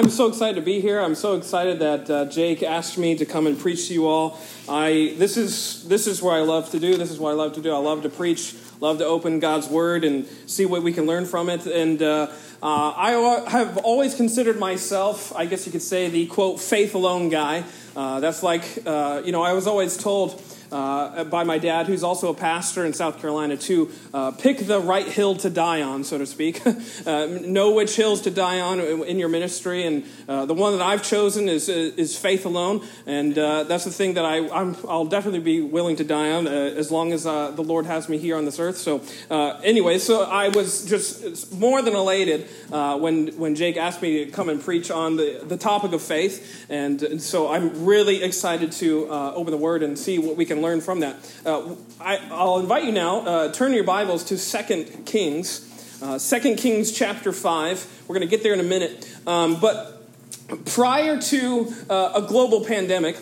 I'm so excited to be here. I'm so excited that uh, Jake asked me to come and preach to you all. I this is this is where I love to do. This is what I love to do. I love to preach. Love to open God's Word and see what we can learn from it. And uh, uh, I have always considered myself, I guess you could say, the quote faith alone guy. Uh, that's like uh, you know I was always told uh, by my dad, who's also a pastor in South Carolina, to uh, pick the right hill to die on, so to speak. uh, know which hills to die on in your ministry, and uh, the one that I've chosen is is faith alone, and uh, that's the thing that I i will definitely be willing to die on uh, as long as the Lord has me here on this earth. So, anyway, so I was just more than elated when when Jake asked me to come and preach on the the topic of faith, and, and so I'm really excited to open the Word and see what we can learn from that. Uh, I, will invite you now, uh, turn your Bibles to Second Kings. Uh, 2 Kings chapter 5. We're going to get there in a minute. Um, but prior to uh, a global pandemic,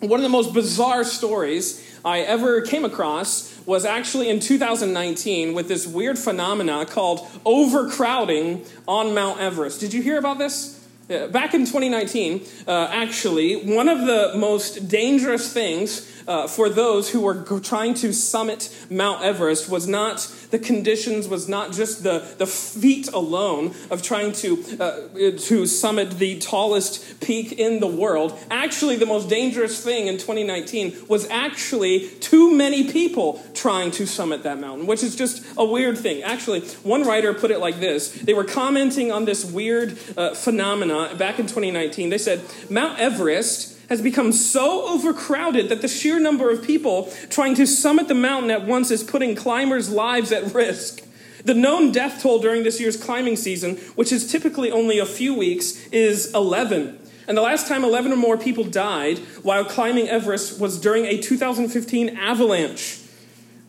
one of the most bizarre stories I ever came across was actually in 2019 with this weird phenomena called overcrowding on Mount Everest. Did you hear about this? Back in 2019, uh, actually, one of the most dangerous things uh, for those who were trying to summit Mount Everest was not the conditions, was not just the, the feat alone of trying to, uh, to summit the tallest peak in the world. Actually, the most dangerous thing in 2019 was actually too many people trying to summit that mountain, which is just a weird thing. Actually, one writer put it like this they were commenting on this weird uh, phenomena back in 2019. They said, Mount Everest has become so overcrowded that the sheer number of people trying to summit the mountain at once is putting climbers' lives at risk. The known death toll during this year's climbing season, which is typically only a few weeks, is 11. And the last time 11 or more people died while climbing Everest was during a 2015 avalanche.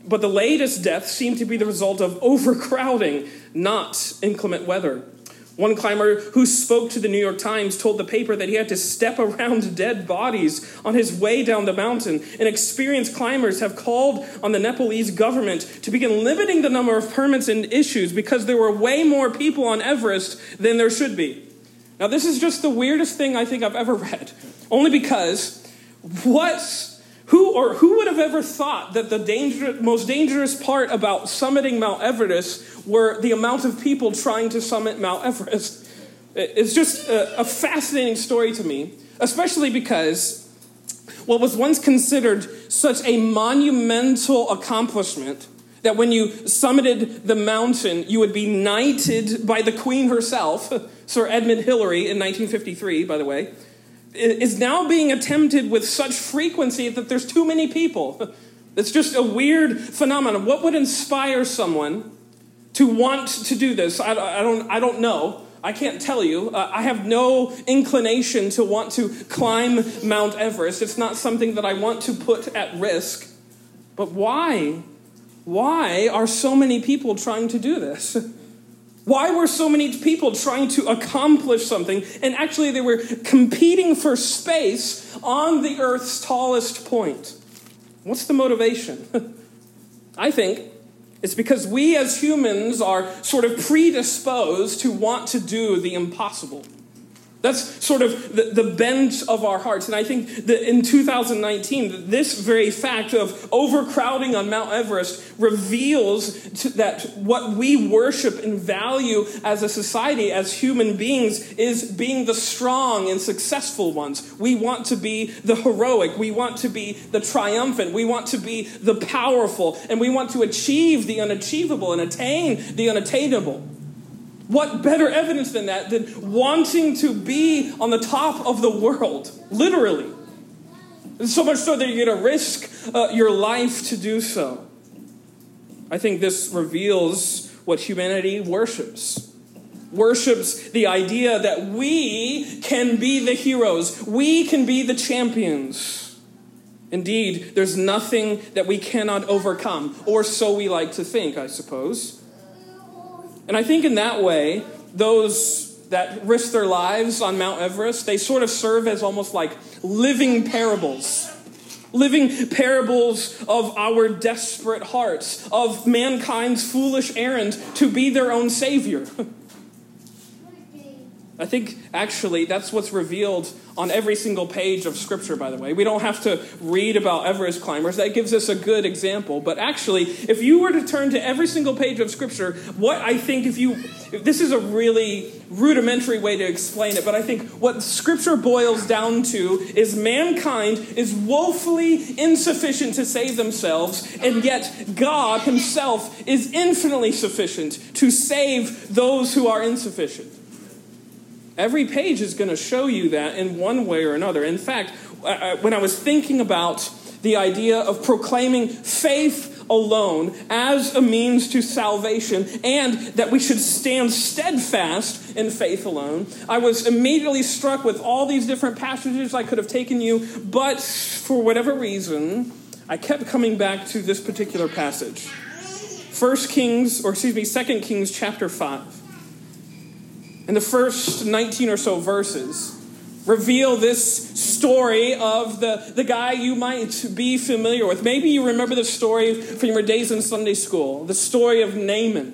But the latest deaths seem to be the result of overcrowding, not inclement weather. One climber who spoke to the New York Times told the paper that he had to step around dead bodies on his way down the mountain. And experienced climbers have called on the Nepalese government to begin limiting the number of permits and issues because there were way more people on Everest than there should be. Now, this is just the weirdest thing I think I've ever read, only because what who or who would have ever thought that the danger, most dangerous part about summiting Mount Everest were the amount of people trying to summit Mount Everest? It's just a, a fascinating story to me, especially because what was once considered such a monumental accomplishment that when you summited the mountain, you would be knighted by the queen herself, Sir Edmund Hillary in 1953, by the way is now being attempted with such frequency that there's too many people. It's just a weird phenomenon. What would inspire someone to want to do this? I, I don't, I don't know. I can't tell you. Uh, I have no inclination to want to climb Mount Everest. It's not something that I want to put at risk. But why? Why are so many people trying to do this? Why were so many people trying to accomplish something? And actually, they were competing for space on the Earth's tallest point. What's the motivation? I think it's because we as humans are sort of predisposed to want to do the impossible. That's sort of the, the of our hearts. And I think that in 2019, this very fact of overcrowding on Mount Everest reveals that what we worship and value as a society, as human beings, is being the strong and successful ones. We want to be the heroic. We want to be the triumphant. We want to be the powerful. And we want to achieve the unachievable and attain the unattainable. What better evidence than that, than wanting to be on the top of the world, literally? So much so that you're going to risk uh, your life to do so. I think this reveals what humanity worships. Worships the idea that we can be the heroes, we can be the champions. Indeed, there's nothing that we cannot overcome, or so we like to think, I suppose. And I think in that way, those that risk their lives on Mount Everest, they sort of serve as almost like living parables. Living parables of our desperate hearts, of mankind's foolish errand to be their own savior. I think actually that's what's revealed on every single page of Scripture, by the way. We don't have to read about Everest climbers. That gives us a good example. But actually, if you were to turn to every single page of Scripture, what I think, if you, this is a really rudimentary way to explain it, but I think what Scripture boils down to is mankind is woefully insufficient to save themselves, and yet God Himself is infinitely sufficient to save those who are insufficient. Every page is going to show you that in one way or another. In fact, uh, uh, when I was thinking about the idea of proclaiming faith alone as a means to salvation and that we should stand steadfast in faith alone, I was immediately struck with all these different passages I could have taken you, but for whatever reason, I kept coming back to this particular passage. First Kings, or excuse me, Second Kings chapter 5 in the first 19 or so verses reveal this story of the, the guy you might be familiar with. Maybe you remember the story from your days in Sunday school the story of Naaman,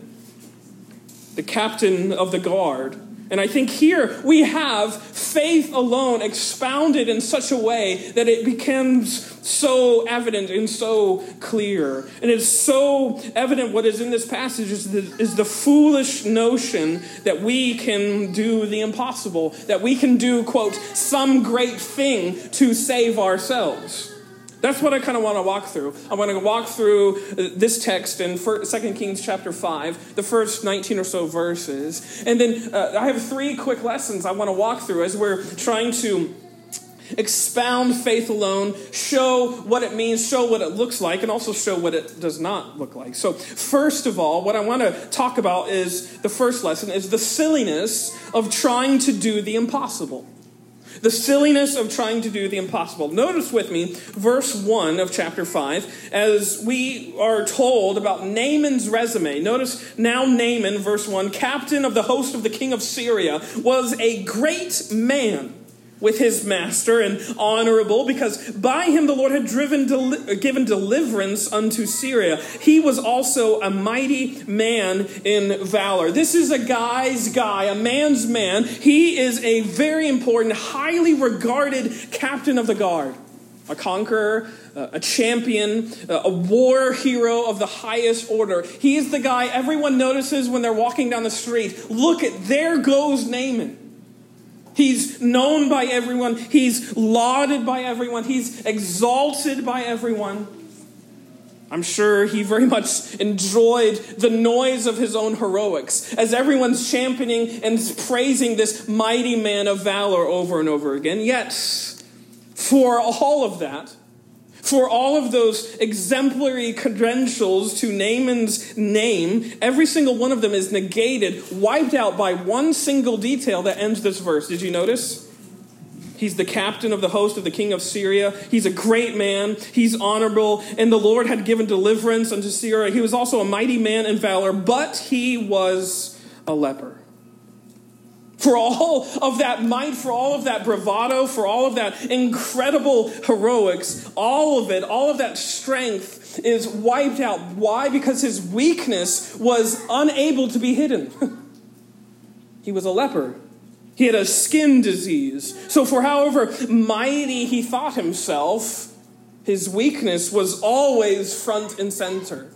the captain of the guard. And I think here we have faith alone expounded in such a way that it becomes so evident and so clear. And it's so evident what is in this passage is the, is the foolish notion that we can do the impossible, that we can do, quote, some great thing to save ourselves. That's what I kind of want to walk through. I want to walk through uh, this text in 2 Kings chapter 5, the first 19 or so verses. And then uh, I have three quick lessons I want to walk through as we're trying to expound faith alone, show what it means, show what it looks like, and also show what it does not look like. So, first of all, what I want to talk about is the first lesson is the silliness of trying to do the impossible. The silliness of trying to do the impossible. Notice with me verse 1 of chapter 5 as we are told about Naaman's resume. Notice now Naaman, verse 1, captain of the host of the king of Syria, was a great man with his master and honorable because by him the Lord had driven deli- given deliverance unto Syria. He was also a mighty man in valor. This is a guy's guy, a man's man. He is a very important, highly regarded captain of the guard. A conqueror, a champion, a war hero of the highest order. He is the guy everyone notices when they're walking down the street. Look at, there goes Naaman. He's known by everyone. He's lauded by everyone. He's exalted by everyone. I'm sure he very much enjoyed the noise of his own heroics as everyone's championing and praising this mighty man of valor over and over again. Yet, for all of that, for all of those exemplary credentials to Naaman's name, every single one of them is negated, wiped out by one single detail that ends this verse. Did you notice? He's the captain of the host of the king of Syria. He's a great man. He's honorable. And the Lord had given deliverance unto Syria. He was also a mighty man in valor, but he was a leper for all of that might, for all of that bravado, for all of that incredible heroics, all of it, all of that strength is wiped out. Why? Because his weakness was unable to be hidden. he was a leper. He had a skin disease. So, for however mighty he thought himself, his weakness was always front and center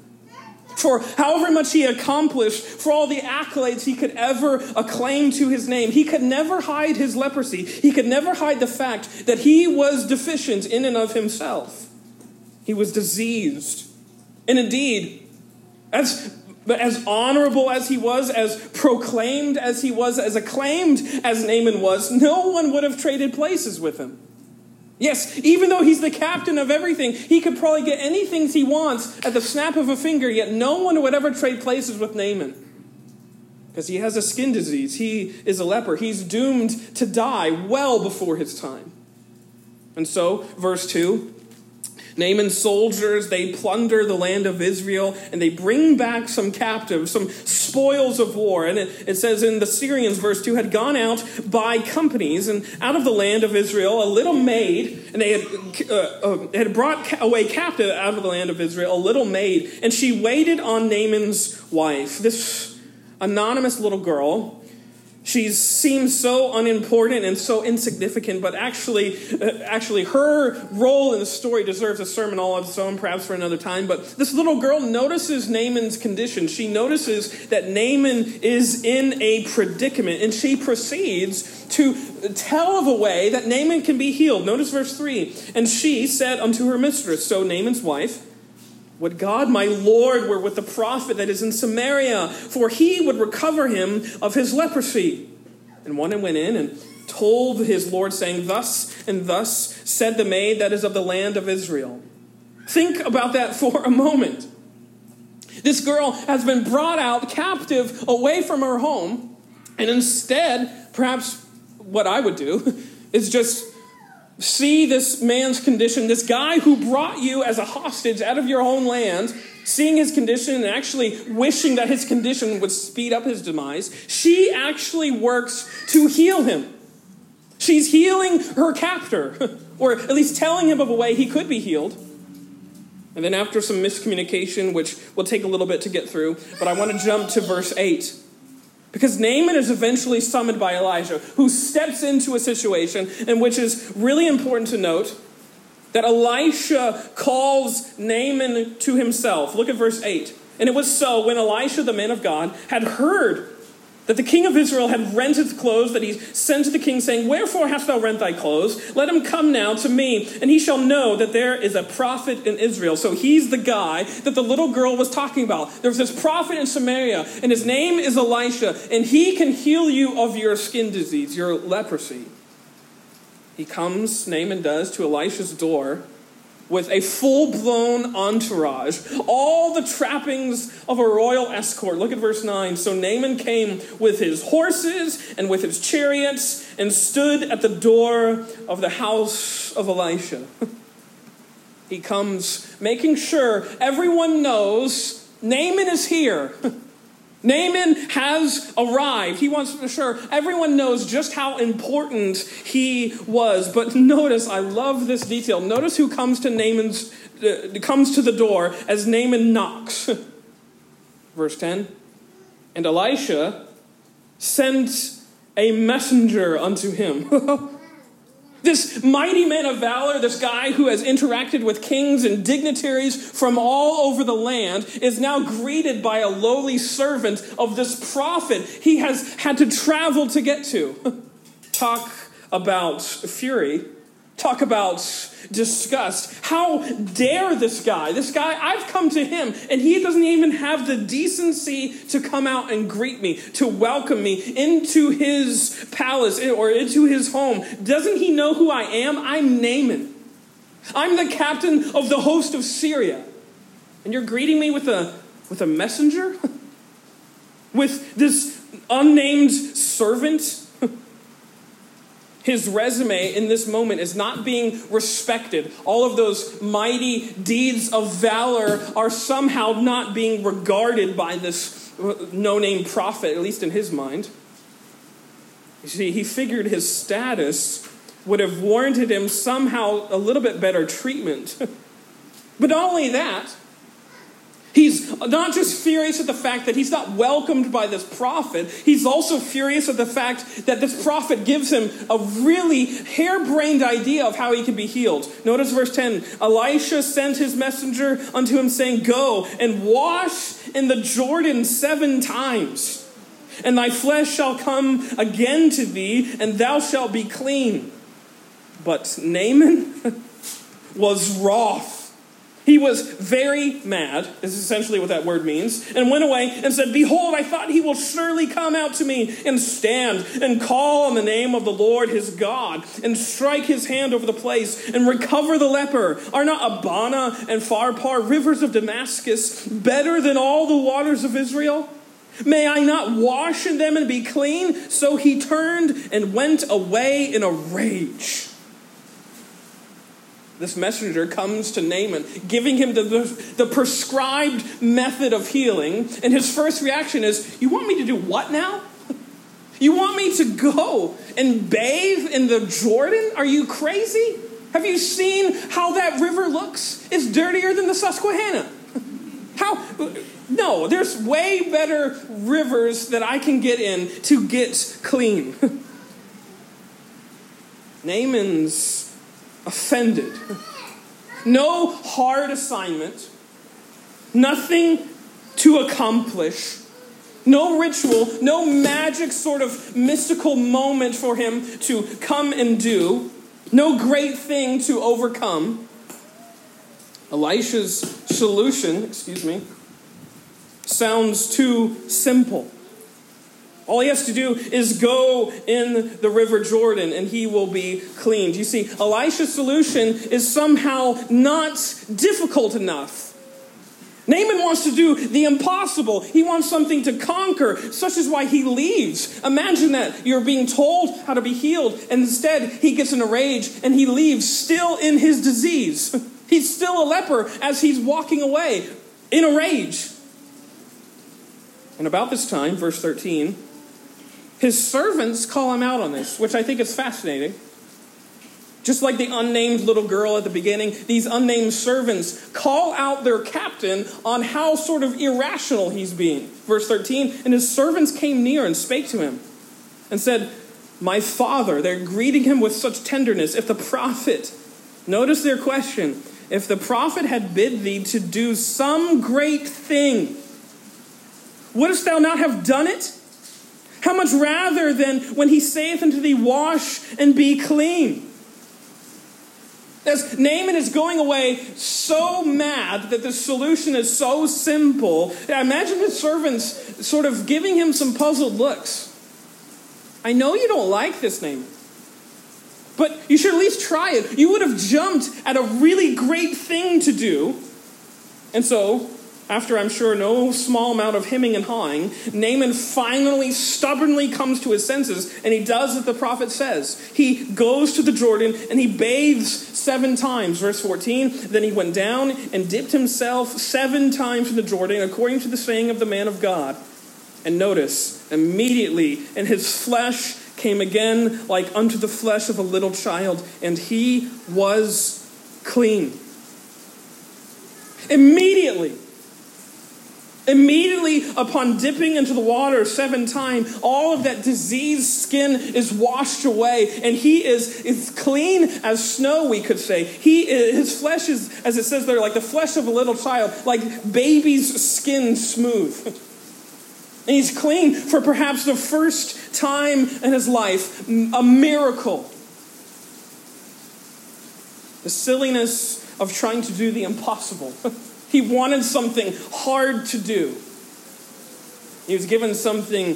for however much he accomplished, for all the accolades he could ever acclaim to his name. He could never hide his leprosy. He could never hide the fact that he was deficient in and of himself. He was diseased. And indeed, as but as honorable as he was, as proclaimed as he was, as acclaimed as Naaman was, no one would have traded places with him. Yes, even though he's the captain of everything, he could probably get anything he wants at the snap of a finger, yet no one would ever trade places with Naaman. Because he has a skin disease. He is a leper. He's doomed to die well before his time. And so, verse 2 Naaman's soldiers, they plunder the land of Israel and they bring back some captives, some spoils of war. And it, it, says in the Syrians, verse 2, had gone out by companies and out of the land of Israel a little maid, and they had, uh, uh, had brought away captive out of the land of Israel a little maid, and she waited on Naaman's wife. This anonymous little girl She seems so unimportant and so insignificant, but actually, uh, actually, her role in the story deserves a sermon all of its own, perhaps for another time. But this little girl notices Naaman's condition. She notices that Naaman is in a predicament, and she proceeds to tell of a way that Naaman can be healed. Notice verse 3 And she said unto her mistress, so Naaman's wife, would God, my Lord, were with the prophet that is in Samaria, for he would recover him of his leprosy. And one went in and told his Lord, saying, Thus and thus said the maid that is of the land of Israel. Think about that for a moment. This girl has been brought out captive away from her home, and instead, perhaps what I would do is just see this man's condition, this guy who brought you as a hostage out of your own land, seeing his condition and actually wishing that his condition would speed up his demise, she actually works to heal him. She's healing her captor, or at least telling him of a way he could be healed. And then, after some miscommunication, which will take a little bit to get through, but I want to jump to verse 8. Because Naaman is eventually summoned by Elijah, who steps into a situation in which is really important to note that Elisha calls Naaman to himself. Look at verse 8. And it was so when Elisha, the man of God, had heard that the king of Israel had rent his clothes, that he sent to the king, saying, Wherefore hast thou rent thy clothes? Let him come now to me, and he shall know that there is a prophet in Israel. So he's the guy that the little girl was talking about. There's this prophet in Samaria, and his name is Elisha, and he can heal you of your skin disease, your leprosy. He comes, Naaman does, to Elisha's door with a full blown entourage, all the trappings of a royal escort. Look at verse 9. So Naaman came with his horses and with his chariots and stood at the door of the house of Elisha. he comes making sure everyone knows Naaman is here. Naaman has arrived. He wants to sure everyone knows just how important he was. But notice, I love this detail. Notice who comes to Naaman's uh, comes to the door as Naaman knocks. Verse 10. And Elisha sent a messenger unto him. This mighty man of valor, this guy who has interacted with kings and dignitaries from all over the land, is now greeted by a lowly servant of this prophet he has had to travel to get to. Talk about fury. Talk about disgust. How dare this guy? This guy, I've come to him, and he doesn't even have the decency to come out and greet me, to welcome me into his palace or into his home. Doesn't he know who I am? I'm Naaman. I'm the captain of the host of Syria. And you're greeting me with a, with a messenger? with this unnamed servant? His resume in this moment is not being respected. All of those mighty deeds of valor are somehow not being regarded by this uh, no name prophet, at least in his mind. You see, he figured his status would have warranted him somehow a little bit better treatment. but not only that, He's not just furious at the fact that he's not welcomed by this prophet, he's also furious at the fact that this prophet gives him a really harebrained idea of how he can be healed. Notice verse 10 Elisha sent his messenger unto him, saying, Go and wash in the Jordan seven times, and thy flesh shall come again to thee, and thou shalt be clean. But Naaman was wroth he was very mad, is essentially what that word means, and went away and said, Behold, I thought he will surely come out to me and stand and call on the name of the Lord his God and strike his hand over the place and recover the leper. Are not Abana and Pharpar, rivers of Damascus, better than all the waters of Israel? May I not wash in them and be clean? So he turned and went away in a rage this messenger comes to Naaman, giving him the, the, the, prescribed method of healing. And his first reaction is, You want me to do what now? You want me to go and bathe in the Jordan? Are you crazy? Have you seen how that river looks? It's dirtier than the Susquehanna. How? No, there's way better rivers that I can get in to get clean. Naaman's offended. No hard assignment, nothing to accomplish, no ritual, no magic sort of mystical moment for him to come and do, no great thing to overcome. Elisha's solution, excuse me, sounds too simple. All he has to do is go in the river Jordan and he will be cleaned. You see, Elisha's solution is somehow not difficult enough. Naaman wants to do the impossible. He wants something to conquer, such is why he leaves. Imagine that. You're being told how to be healed, and instead he gets in a rage and he leaves still in his disease. He's still a leper as he's walking away in a rage. And about this time, verse 13, his servants call him out on this, which I think is fascinating. Just like the unnamed little girl at the beginning, these unnamed servants call out their captain on how sort of irrational he's being. Verse 13, and his servants came near and spake to him and said, My father, they're greeting him with such tenderness. If the prophet, notice their question, if the prophet had bid thee to do some great thing, wouldst thou not have done it? How much rather than when he saith unto thee, Wash and be clean? As Naaman is going away so mad that the solution is so simple, imagine his servants sort of giving him some puzzled looks. I know you don't like this Naaman, but you should at least try it. You would have jumped at a really great thing to do. And so after I'm sure no small amount of hemming and hawing, Naaman finally stubbornly comes to his senses and he does what the prophet says. He goes to the Jordan and he bathes seven times. Verse 14 Then he went down and dipped himself seven times in the Jordan, according to the saying of the man of God. And notice, immediately, and his flesh came again like unto the flesh of a little child, and he was clean. Immediately. Immediately upon dipping into the water seven times, all of that diseased skin is washed away, and he is, is clean as snow, we could say. He his flesh is, as it says there, like the flesh of a little child, like baby's skin smooth. And he's clean for perhaps the first time in his life, a miracle. The silliness of trying to do the impossible. He wanted something hard to do. He was given something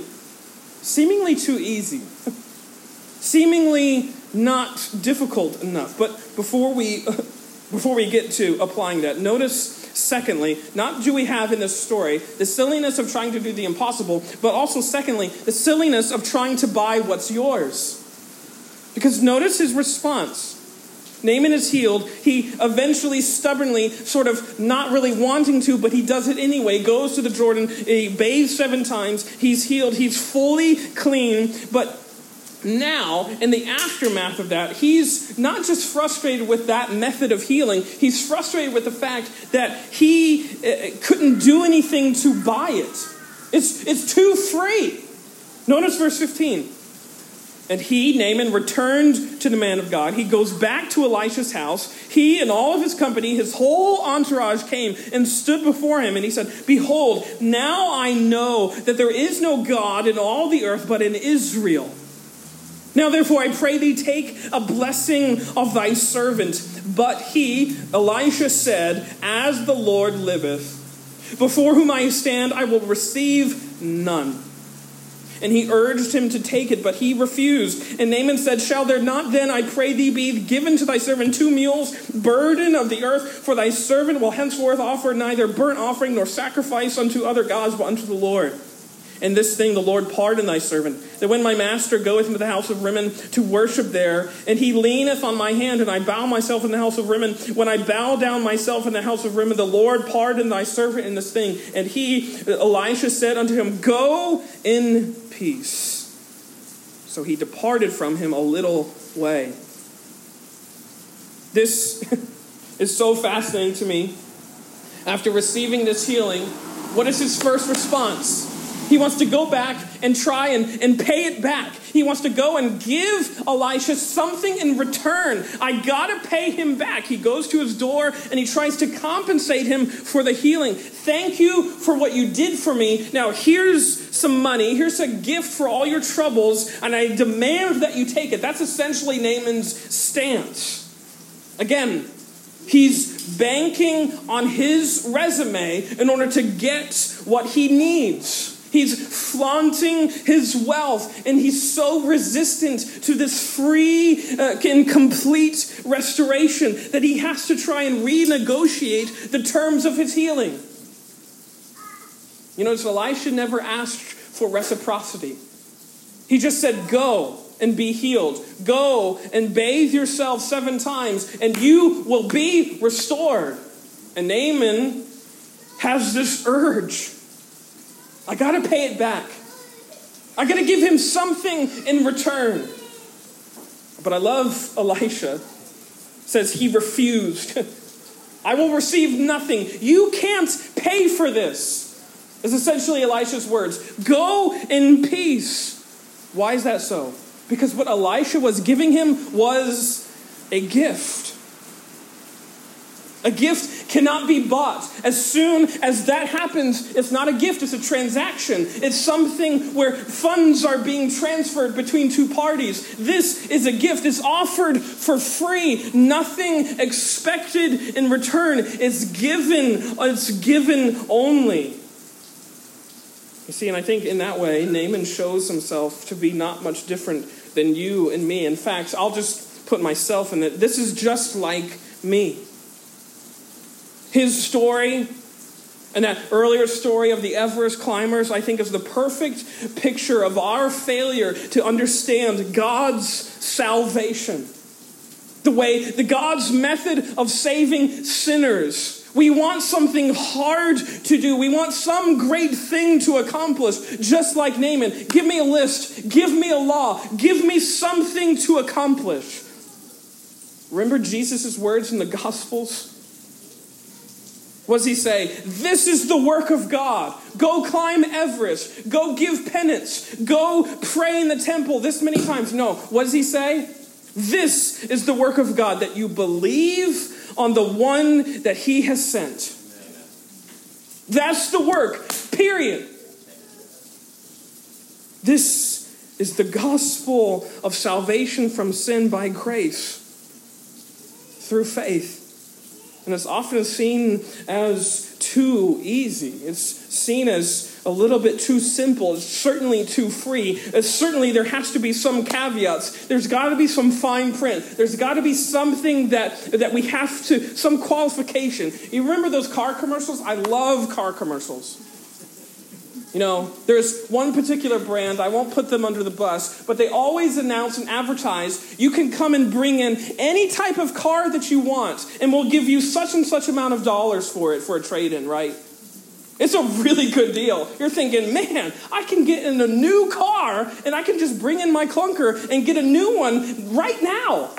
seemingly too easy, seemingly not difficult enough. But before we, before we get to applying that, notice Secondly, not do we have in this story the silliness of trying to do the impossible, but also, secondly, the silliness of trying to buy what's yours. Because notice his response. Naaman is healed. He eventually, stubbornly, sort of not really wanting to, but he does it anyway, goes to the Jordan, he bathes seven times, he's healed, he's fully clean, but now, in the aftermath of that, he's not just frustrated with that method of healing, he's frustrated with the fact that he uh, couldn't do anything to buy it. It's, it's too free. Notice verse 15. And he, Naaman, returned to the man of God. He goes back to Elisha's house. He and all of his company, his whole entourage came and stood before him. And he said, Behold, now I know that there is no God in all the earth but in Israel. Now, therefore, I pray thee, take a blessing of thy servant. But he, Elisha, said, As the Lord liveth, before whom I stand, I will receive none. And he urged him to take it, but he refused. And Naaman said, Shall there not then, I pray thee, be given to thy servant two mules, burden of the earth? For thy servant will henceforth offer neither burnt offering nor sacrifice unto other gods, but unto the Lord. And this thing the Lord pardon thy servant, that when my master goeth into the house of Rimmon to worship there, and he leaneth on my hand, and I bow myself in the house of Rimmon, when I bow down myself in the house of Rimmon, the Lord pardon thy servant in this thing. And he, Elisha, said unto him, Go in peace. So he departed from him a little way. This is so fascinating to me. After receiving this healing, what is his first response? He wants to go back and try and, and pay it back. He wants to go and give Elisha something in return. I gotta pay him back. He goes to his door and he tries to compensate him for the healing. Thank you for what you did for me. Now, here's some money. Here's a gift for all your troubles, and I demand that you take it. That's essentially Naaman's stance. Again, He's banking on his resume in order to get what he needs. He's flaunting his wealth, and he's so resistant to this free uh, and complete restoration that he has to try and renegotiate the terms of his healing. You notice Elisha never asked for reciprocity. He just said, Go and be healed. Go and bathe yourself seven times, and you will be restored. And Naaman has this urge I got to pay it back. I got to give him something in return. But I love Elisha says he refused. I will receive nothing. You can't pay for this. Is essentially Elisha's words. Go in peace. Why is that so? Because what Elisha was giving him was a gift. A gift cannot be bought. As soon as that happens, it's not a gift, it's a transaction. It's something where funds are being transferred between two parties. This is a gift. It's offered for free. Nothing expected in return. It's given. It's given only. You see, and I think in that way, Naaman shows himself to be not much different than you and me. In fact, I'll just put myself in it. This is just like me. His story and that earlier story of the Everest climbers, I think, is the perfect picture of our failure to understand God's salvation. The way, the God's method of saving sinners. We want something hard to do. We want some great thing to accomplish, just like Naaman. Give me a list. Give me a law. Give me something to accomplish. Remember Jesus' words in the Gospels? Does he say? This is the work of God. Go climb Everest. Go give penance. Go pray in the temple this many times. No. What does he say? This is the work of God that you believe on the one that he has sent. That's the work, period. This is the gospel of salvation from sin by grace through faith. And it's often seen as too easy. It's seen as a little bit too simple. It's certainly too free. It's certainly there has to be some caveats. There's got to be some fine print. There's got to be something that, that we have to, some qualification. You remember those car commercials? I love car commercials. You know, there's one particular brand, I won't put them under the bus, but they always announce and advertise you can come and bring in any type of car that you want, and we'll give you such and such amount of dollars for it for a trade in, right? It's a really good deal. You're thinking, man, I can get in a new car and I can just bring in my clunker and get a new one right now.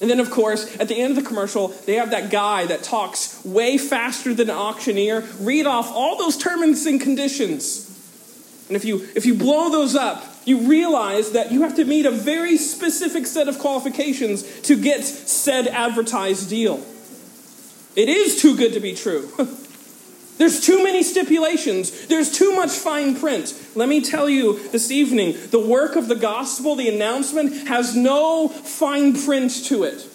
And then, of course, at the end of the commercial, they have that guy that talks way faster than an auctioneer, read off all those terms and conditions. And if you, if you blow those up, you realize that you have to meet a very specific set of qualifications to get said advertised deal. It is too good to be true. There's too many stipulations. There's too much fine print. Let me tell you this evening the work of the gospel, the announcement, has no fine print to it.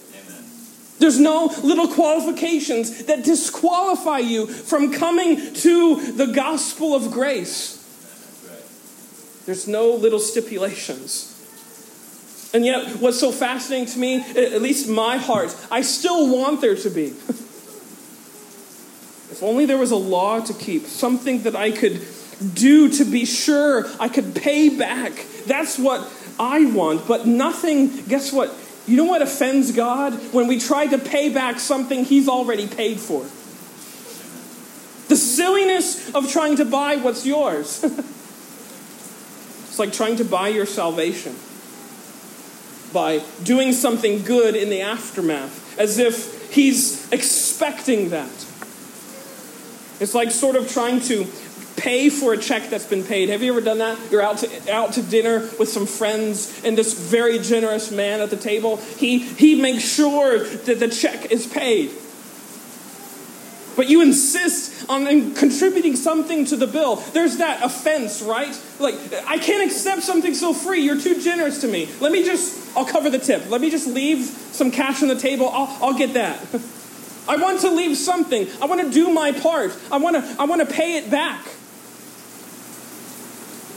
There's no little qualifications that disqualify you from coming to the gospel of grace. There's no little stipulations. And yet, what's so fascinating to me, at least my heart, I still want there to be. If only there was a law to keep, something that I could do to be sure I could pay back. That's what I want. But nothing, guess what? You know what offends God? When we try to pay back something He's already paid for. The silliness of trying to buy what's yours. it's like trying to buy your salvation by doing something good in the aftermath, as if He's expecting that. It's like sort of trying to pay for a check that's been paid. Have you ever done that? You're out to, out to dinner with some friends, and this very generous man at the table, he, he makes sure that the check is paid. But you insist on contributing something to the bill. There's that offense, right? Like, I can't accept something so free. You're too generous to me. Let me just, I'll cover the tip. Let me just leave some cash on the table. I'll, I'll get that. I want to leave something. I want to do my part. I want to, I want to pay it back.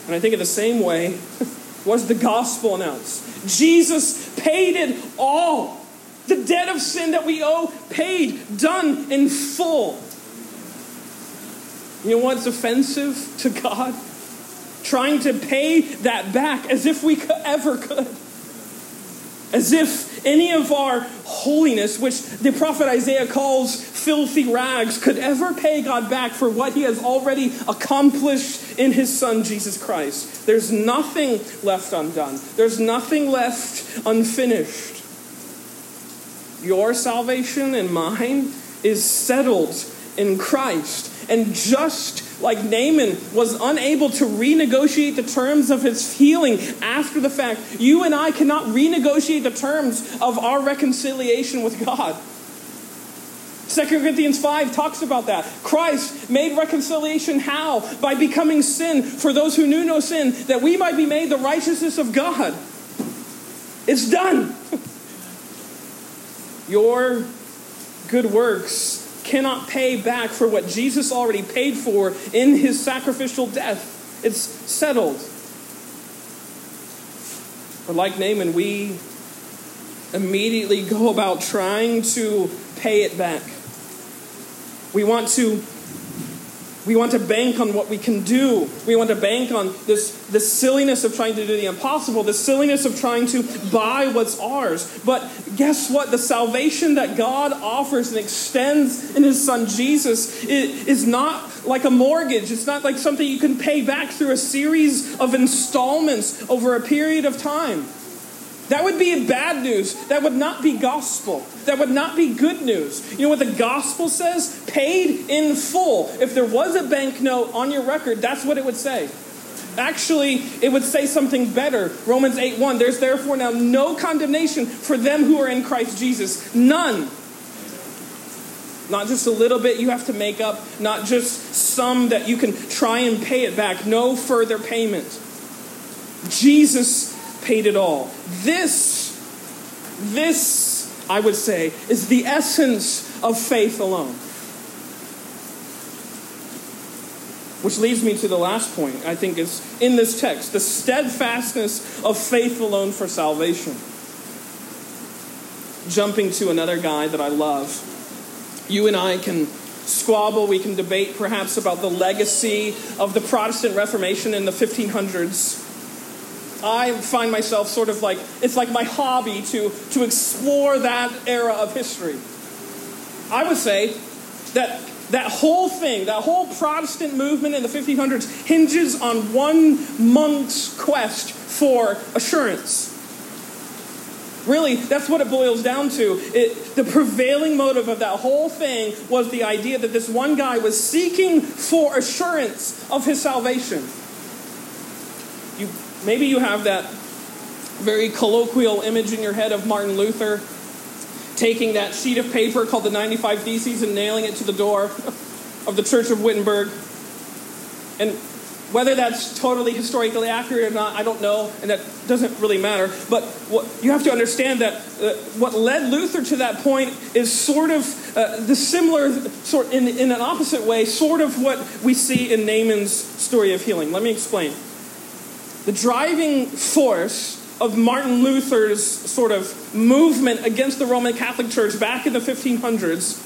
And I think in the same way was the gospel announced. Jesus paid it all. The debt of sin that we owe, paid, done in full. You know what's offensive to God? Trying to pay that back as if we could, ever could. As if any of our holiness, which the prophet Isaiah calls filthy rags, could ever pay God back for what he has already accomplished in his son, Jesus Christ. There's nothing left undone, there's nothing left unfinished. Your salvation and mine is settled in Christ. And just like Naaman was unable to renegotiate the terms of his healing after the fact, you and I cannot renegotiate the terms of our reconciliation with God. 2 Corinthians 5 talks about that. Christ made reconciliation how? By becoming sin for those who knew no sin, that we might be made the righteousness of God. It's done. Your good works cannot pay back for what Jesus already paid for in his sacrificial death. It's settled. But like Naaman, we immediately go about trying to pay it back. We want to we want to bank on what we can do. We want to bank on this, this silliness of trying to do the impossible, the silliness of trying to buy what's ours. But guess what? The salvation that God offers and extends in His Son Jesus is not like a mortgage. It's not like something you can pay back through a series of installments over a period of time. That would be bad news. That would not be gospel. That would not be good news. You know what the gospel says? Paid in full. If there was a banknote on your record, that's what it would say. Actually, it would say something better. Romans 8 1. There's therefore now no condemnation for them who are in Christ Jesus. None. Not just a little bit you have to make up, not just some that you can try and pay it back. No further payment. Jesus paid it all. This, this, I would say, is the essence of faith alone. Which leads me to the last point, I think, is in this text the steadfastness of faith alone for salvation. Jumping to another guy that I love. You and I can squabble, we can debate perhaps about the legacy of the Protestant Reformation in the 1500s. I find myself sort of like, it's like my hobby to, to explore that era of history. I would say that that whole thing, that whole Protestant movement in the 1500s hinges on one monk's quest for assurance. Really, that's what it boils down to. It, the prevailing motive of that whole thing was the idea that this one guy was seeking for assurance of his salvation. You Maybe you have that very colloquial image in your head of Martin Luther taking that sheet of paper called the 95 Theses and nailing it to the door of the Church of Wittenberg. And whether that's totally historically accurate or not, I don't know, and that doesn't really matter. But what, you have to understand that uh, what led Luther to that point is sort of uh, the similar, sort in, in an opposite way, sort of what we see in Naaman's story of healing. Let me explain. The driving force of Martin Luther's sort of movement against the Roman Catholic Church back in the 1500s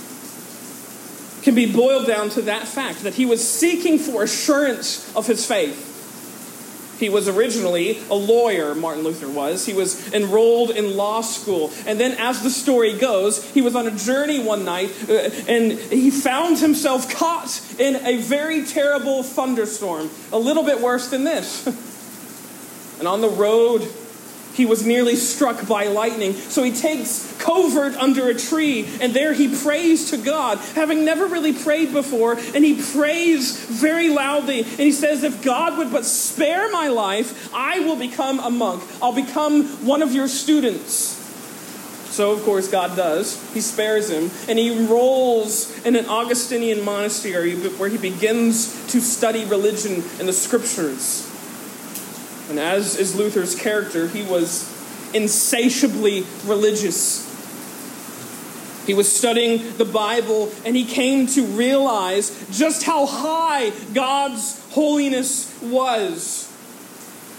can be boiled down to that fact that he was seeking for assurance of his faith. He was originally a lawyer, Martin Luther was. He was enrolled in law school. And then, as the story goes, he was on a journey one night uh, and he found himself caught in a very terrible thunderstorm, a little bit worse than this. And on the road he was nearly struck by lightning. So he takes covert under a tree, and there he prays to God, having never really prayed before, and he prays very loudly. And he says, If God would but spare my life, I will become a monk. I'll become one of your students. So, of course, God does. He spares him, and he enrolls in an Augustinian monastery where he begins to study religion and the scriptures. And as is Luther's character, he was insatiably religious. He was studying the Bible and he came to realize just how high God's holiness was.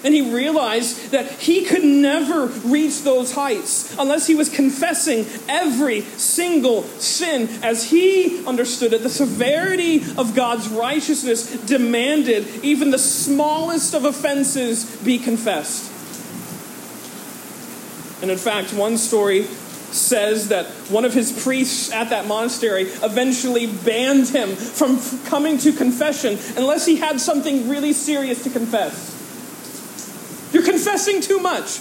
And he realized that he could never reach those heights unless he was confessing every single sin. As he understood it, the severity of God's righteousness demanded even the smallest of offenses be confessed. And in fact, one story says that one of his priests at that monastery eventually banned him from coming to confession unless he had something really serious to confess. You're confessing too much.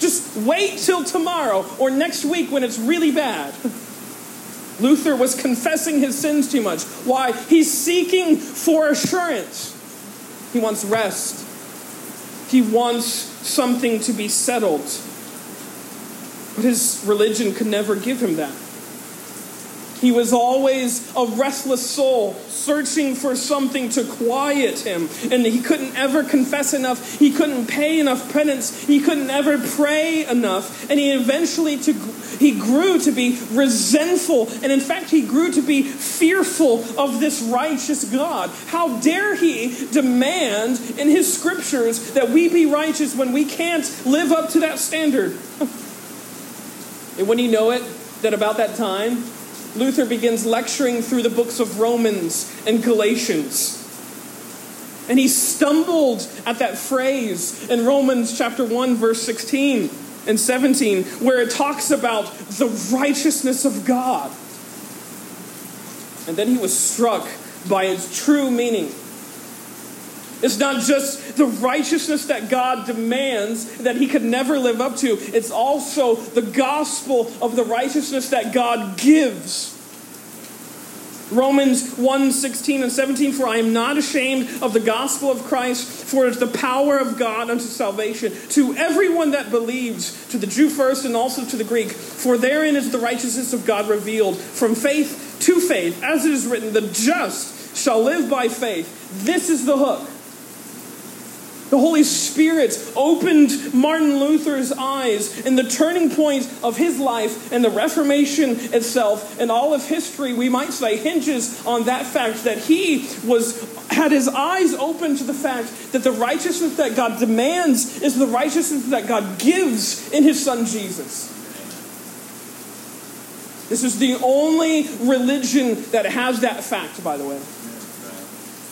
Just wait till tomorrow or next week when it's really bad. Luther was confessing his sins too much. Why? He's seeking for assurance. He wants rest. He wants something to be settled. But his religion could never give him that. He was always a restless soul, searching for something to quiet him. And he couldn't ever confess enough. He couldn't pay enough penance. He couldn't ever pray enough. And he eventually to, he grew to be resentful. And in fact, he grew to be fearful of this righteous God. How dare he demand in his scriptures that we be righteous when we can't live up to that standard? and when you know it, that about that time, Luther begins lecturing through the books of Romans and Galatians. And he stumbled at that phrase in Romans chapter 1, verse 16 and 17, where it talks about the righteousness of God. And then he was struck by its true meaning. It's not just the righteousness that God demands that he could never live up to, it's also the gospel of the righteousness that God gives. Romans 1 16 and 17, for I am not ashamed of the gospel of Christ, for it is the power of God unto salvation to everyone that believes, to the Jew first and also to the Greek. For therein is the righteousness of God revealed, from faith to faith, as it is written, the just shall live by faith. This is the hook. The Holy Spirit opened Martin Luther's eyes, and the turning point of his life and the Reformation itself and all of history, we might say, hinges on that fact that he was had his eyes open to the fact that the righteousness that God demands is the righteousness that God gives in his son Jesus. This is the only religion that has that fact, by the way.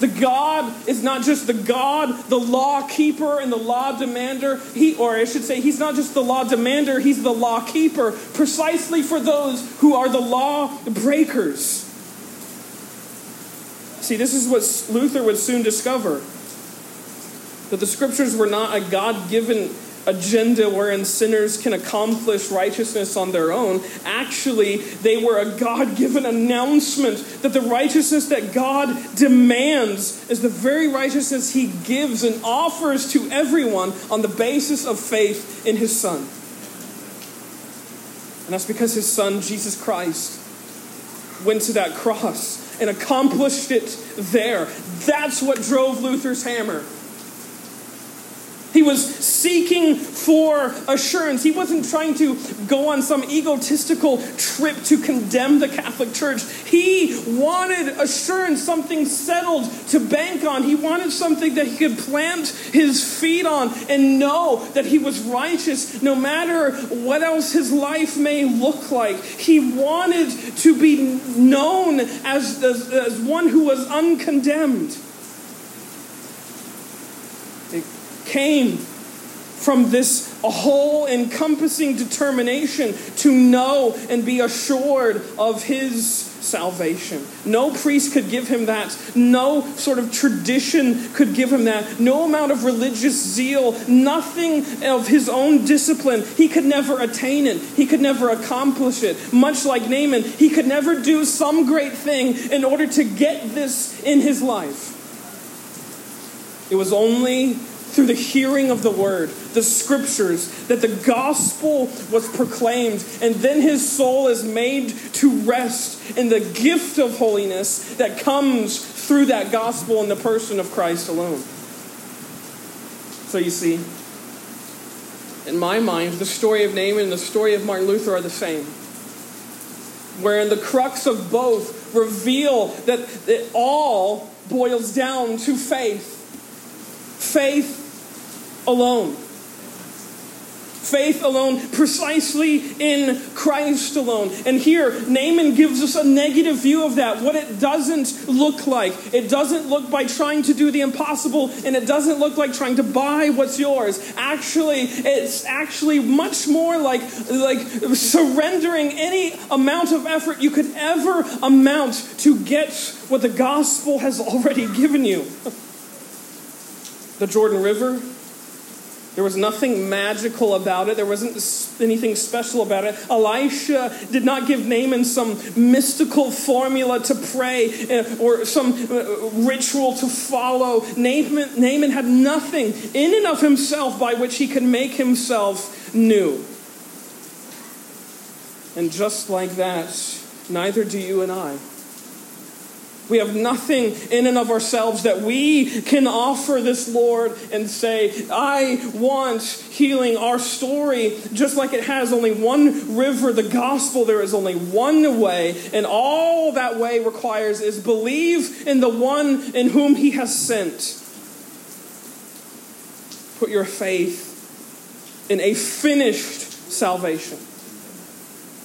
The God is not just the God, the law keeper and the law demander. He, or I should say, he's not just the law demander, he's the law keeper, precisely for those who are the law breakers. See, this is what Luther would soon discover that the scriptures were not a God given agenda wherein sinners can accomplish righteousness on their own. Actually, they were a God given announcement that the righteousness that God demands is the very righteousness He gives and offers to everyone on the basis of faith in His Son. And that's because His Son, Jesus Christ, went to that cross and accomplished it there. That's what drove Luther's hammer. He was seeking for assurance. He wasn't trying to go on some egotistical trip to condemn the Catholic Church. He wanted assurance, something settled to bank on. He wanted something that he could plant his feet on and know that he was righteous no matter what else his life may look like. He wanted to be known as, as, as one who was uncondemned came from this whole encompassing determination to know and be assured of his salvation. No priest could give him that. No sort of tradition could give him that. No amount of religious zeal, nothing of his own discipline. He could never attain it. He could never accomplish it. Much like Naaman, he could never do some great thing in order to get this in his life. It was only through the hearing of the word, the scriptures, that the gospel was proclaimed, and then his soul is made to rest in the gift of holiness that comes through that gospel in the person of Christ alone. So you see, in my mind, the story of Naaman and the story of Martin Luther are the same. Wherein the crux of both reveal that it all boils down to faith. Faith alone. Faith alone, precisely in Christ alone. And here, Naaman gives us a negative view of that, what it doesn't look like. It doesn't look by trying to do the impossible, and it doesn't look like trying to buy what's yours. Actually, it's actually much more like, like surrendering any amount of effort you could ever amount to get what the gospel has already given you. the Jordan River, there was nothing magical about it. There wasn't anything special about it. Elisha did not give Naaman some mystical formula to pray eh, or some uh, ritual to follow. Naaman, Naaman had nothing in and of himself by which he could make himself new. And just like that, neither do you and I. We have nothing in and of ourselves that we can offer this Lord and say, I want healing. Our story, just like it has only one river, the gospel, there is only one way. And all that way requires is believe in the one in whom he has sent. Put your faith in a finished salvation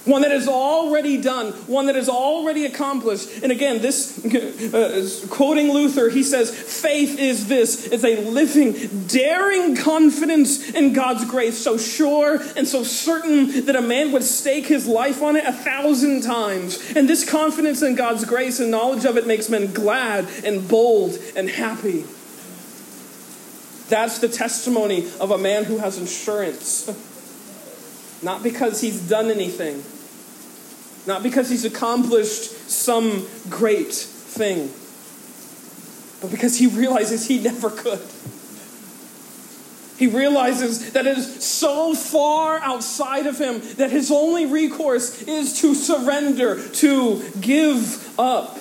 one that is already done, one that is already accomplished. And again, this, uh, quoting Luther, he says, faith is this it's a living, daring confidence in God's grace, so sure and so certain that a man would stake his life on it a thousand times. And this confidence in God's grace and knowledge of it makes men glad and bold and happy. That's the testimony of a man who has insurance. Not because he's done anything, not because he's accomplished some great thing, but because he realizes he never could. He realizes that it is so far outside of him that his only recourse is to surrender, to give up,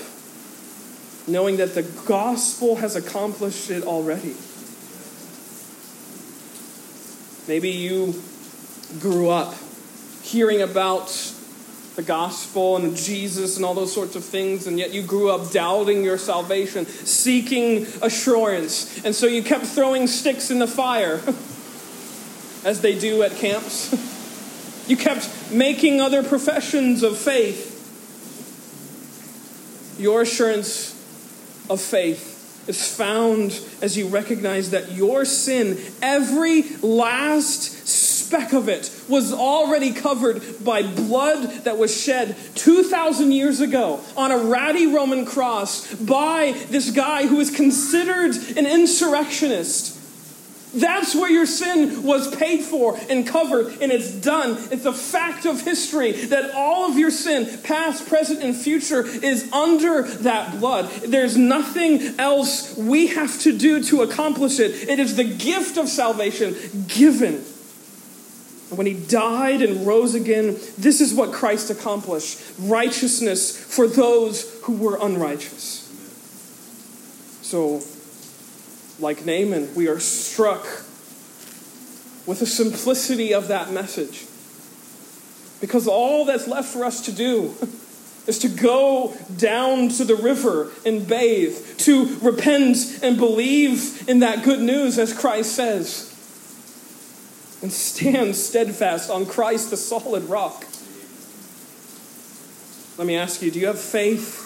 knowing that the gospel has accomplished it already. Maybe you grew up hearing about the gospel and Jesus and all those sorts of things, and yet you grew up doubting your salvation, seeking assurance. And so you kept throwing sticks in the fire, as they do at camps. You kept making other professions of faith. Your assurance of faith is found as you recognize that your sin, every last speck of it was already covered by blood that was shed 2,000 years ago on a ratty Roman cross by this guy who is considered an insurrectionist. That's where your sin was paid for and covered, and it's done. It's a fact of history that all of your sin, past, present, and future, is under that blood. There's nothing else we have to do to accomplish it. It is the gift of salvation given when he died and rose again, this is what Christ accomplished righteousness for those who were unrighteous. So, like Naaman, we are struck with the simplicity of that message. Because all that's left for us to do is to go down to the river and bathe, to repent and believe in that good news, as Christ says and stand steadfast on Christ, the solid rock. Let me ask you do you have faith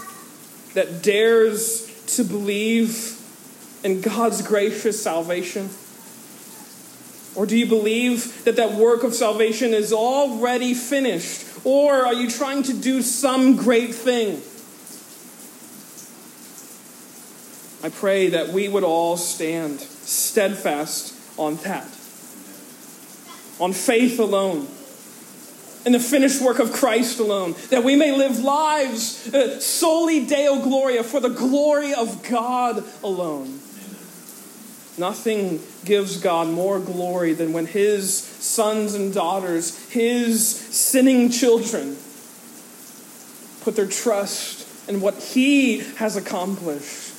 that dares to believe in God's gracious salvation? Or do you believe that that work of salvation is already finished? Or are you trying to do some great thing? I pray that we would all stand steadfast on that, on faith alone, in the finished work of Christ alone, that we may live lives uh, soli Deo Gloria for the glory of God alone. Nothing gives God more glory than when His sons and daughters, His sinning children, put their trust in what He has accomplished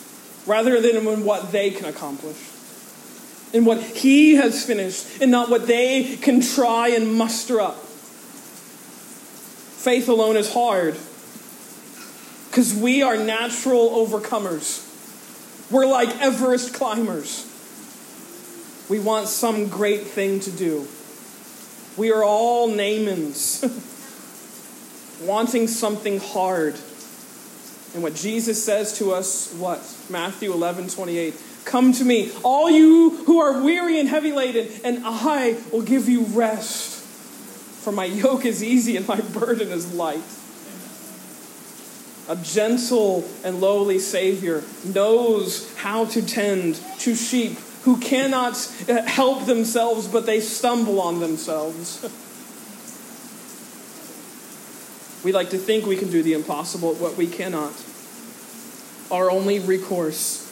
rather than in what they can accomplish, in what He has finished, and not what they can try and muster up. Faith alone is hard because we are natural overcomers. We're like Everest climbers. We want some great thing to do. We are all Naamans, wanting something hard. And what Jesus says to us, what? Matthew 11, 28. Come to me, all you who are weary and heavy laden, and I will give you rest. For my yoke is easy and my burden is light. A gentle and lowly Savior knows how to tend to sheep who cannot uh, help themselves, but they stumble on themselves. we like to think we can do the impossible, but we cannot. Our only recourse,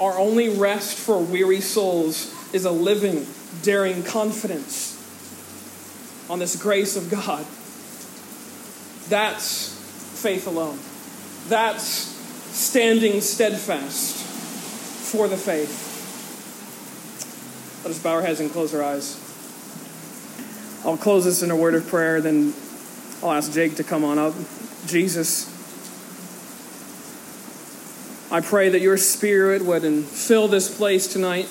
our only rest for weary souls is a living, daring confidence on this grace of God. That's faith alone. That's standing steadfast for the faith. Let us bow our heads and close our eyes. I'll close this in a word of prayer, then I'll ask Jake to come on up. Jesus, I pray that your spirit would fill this place tonight.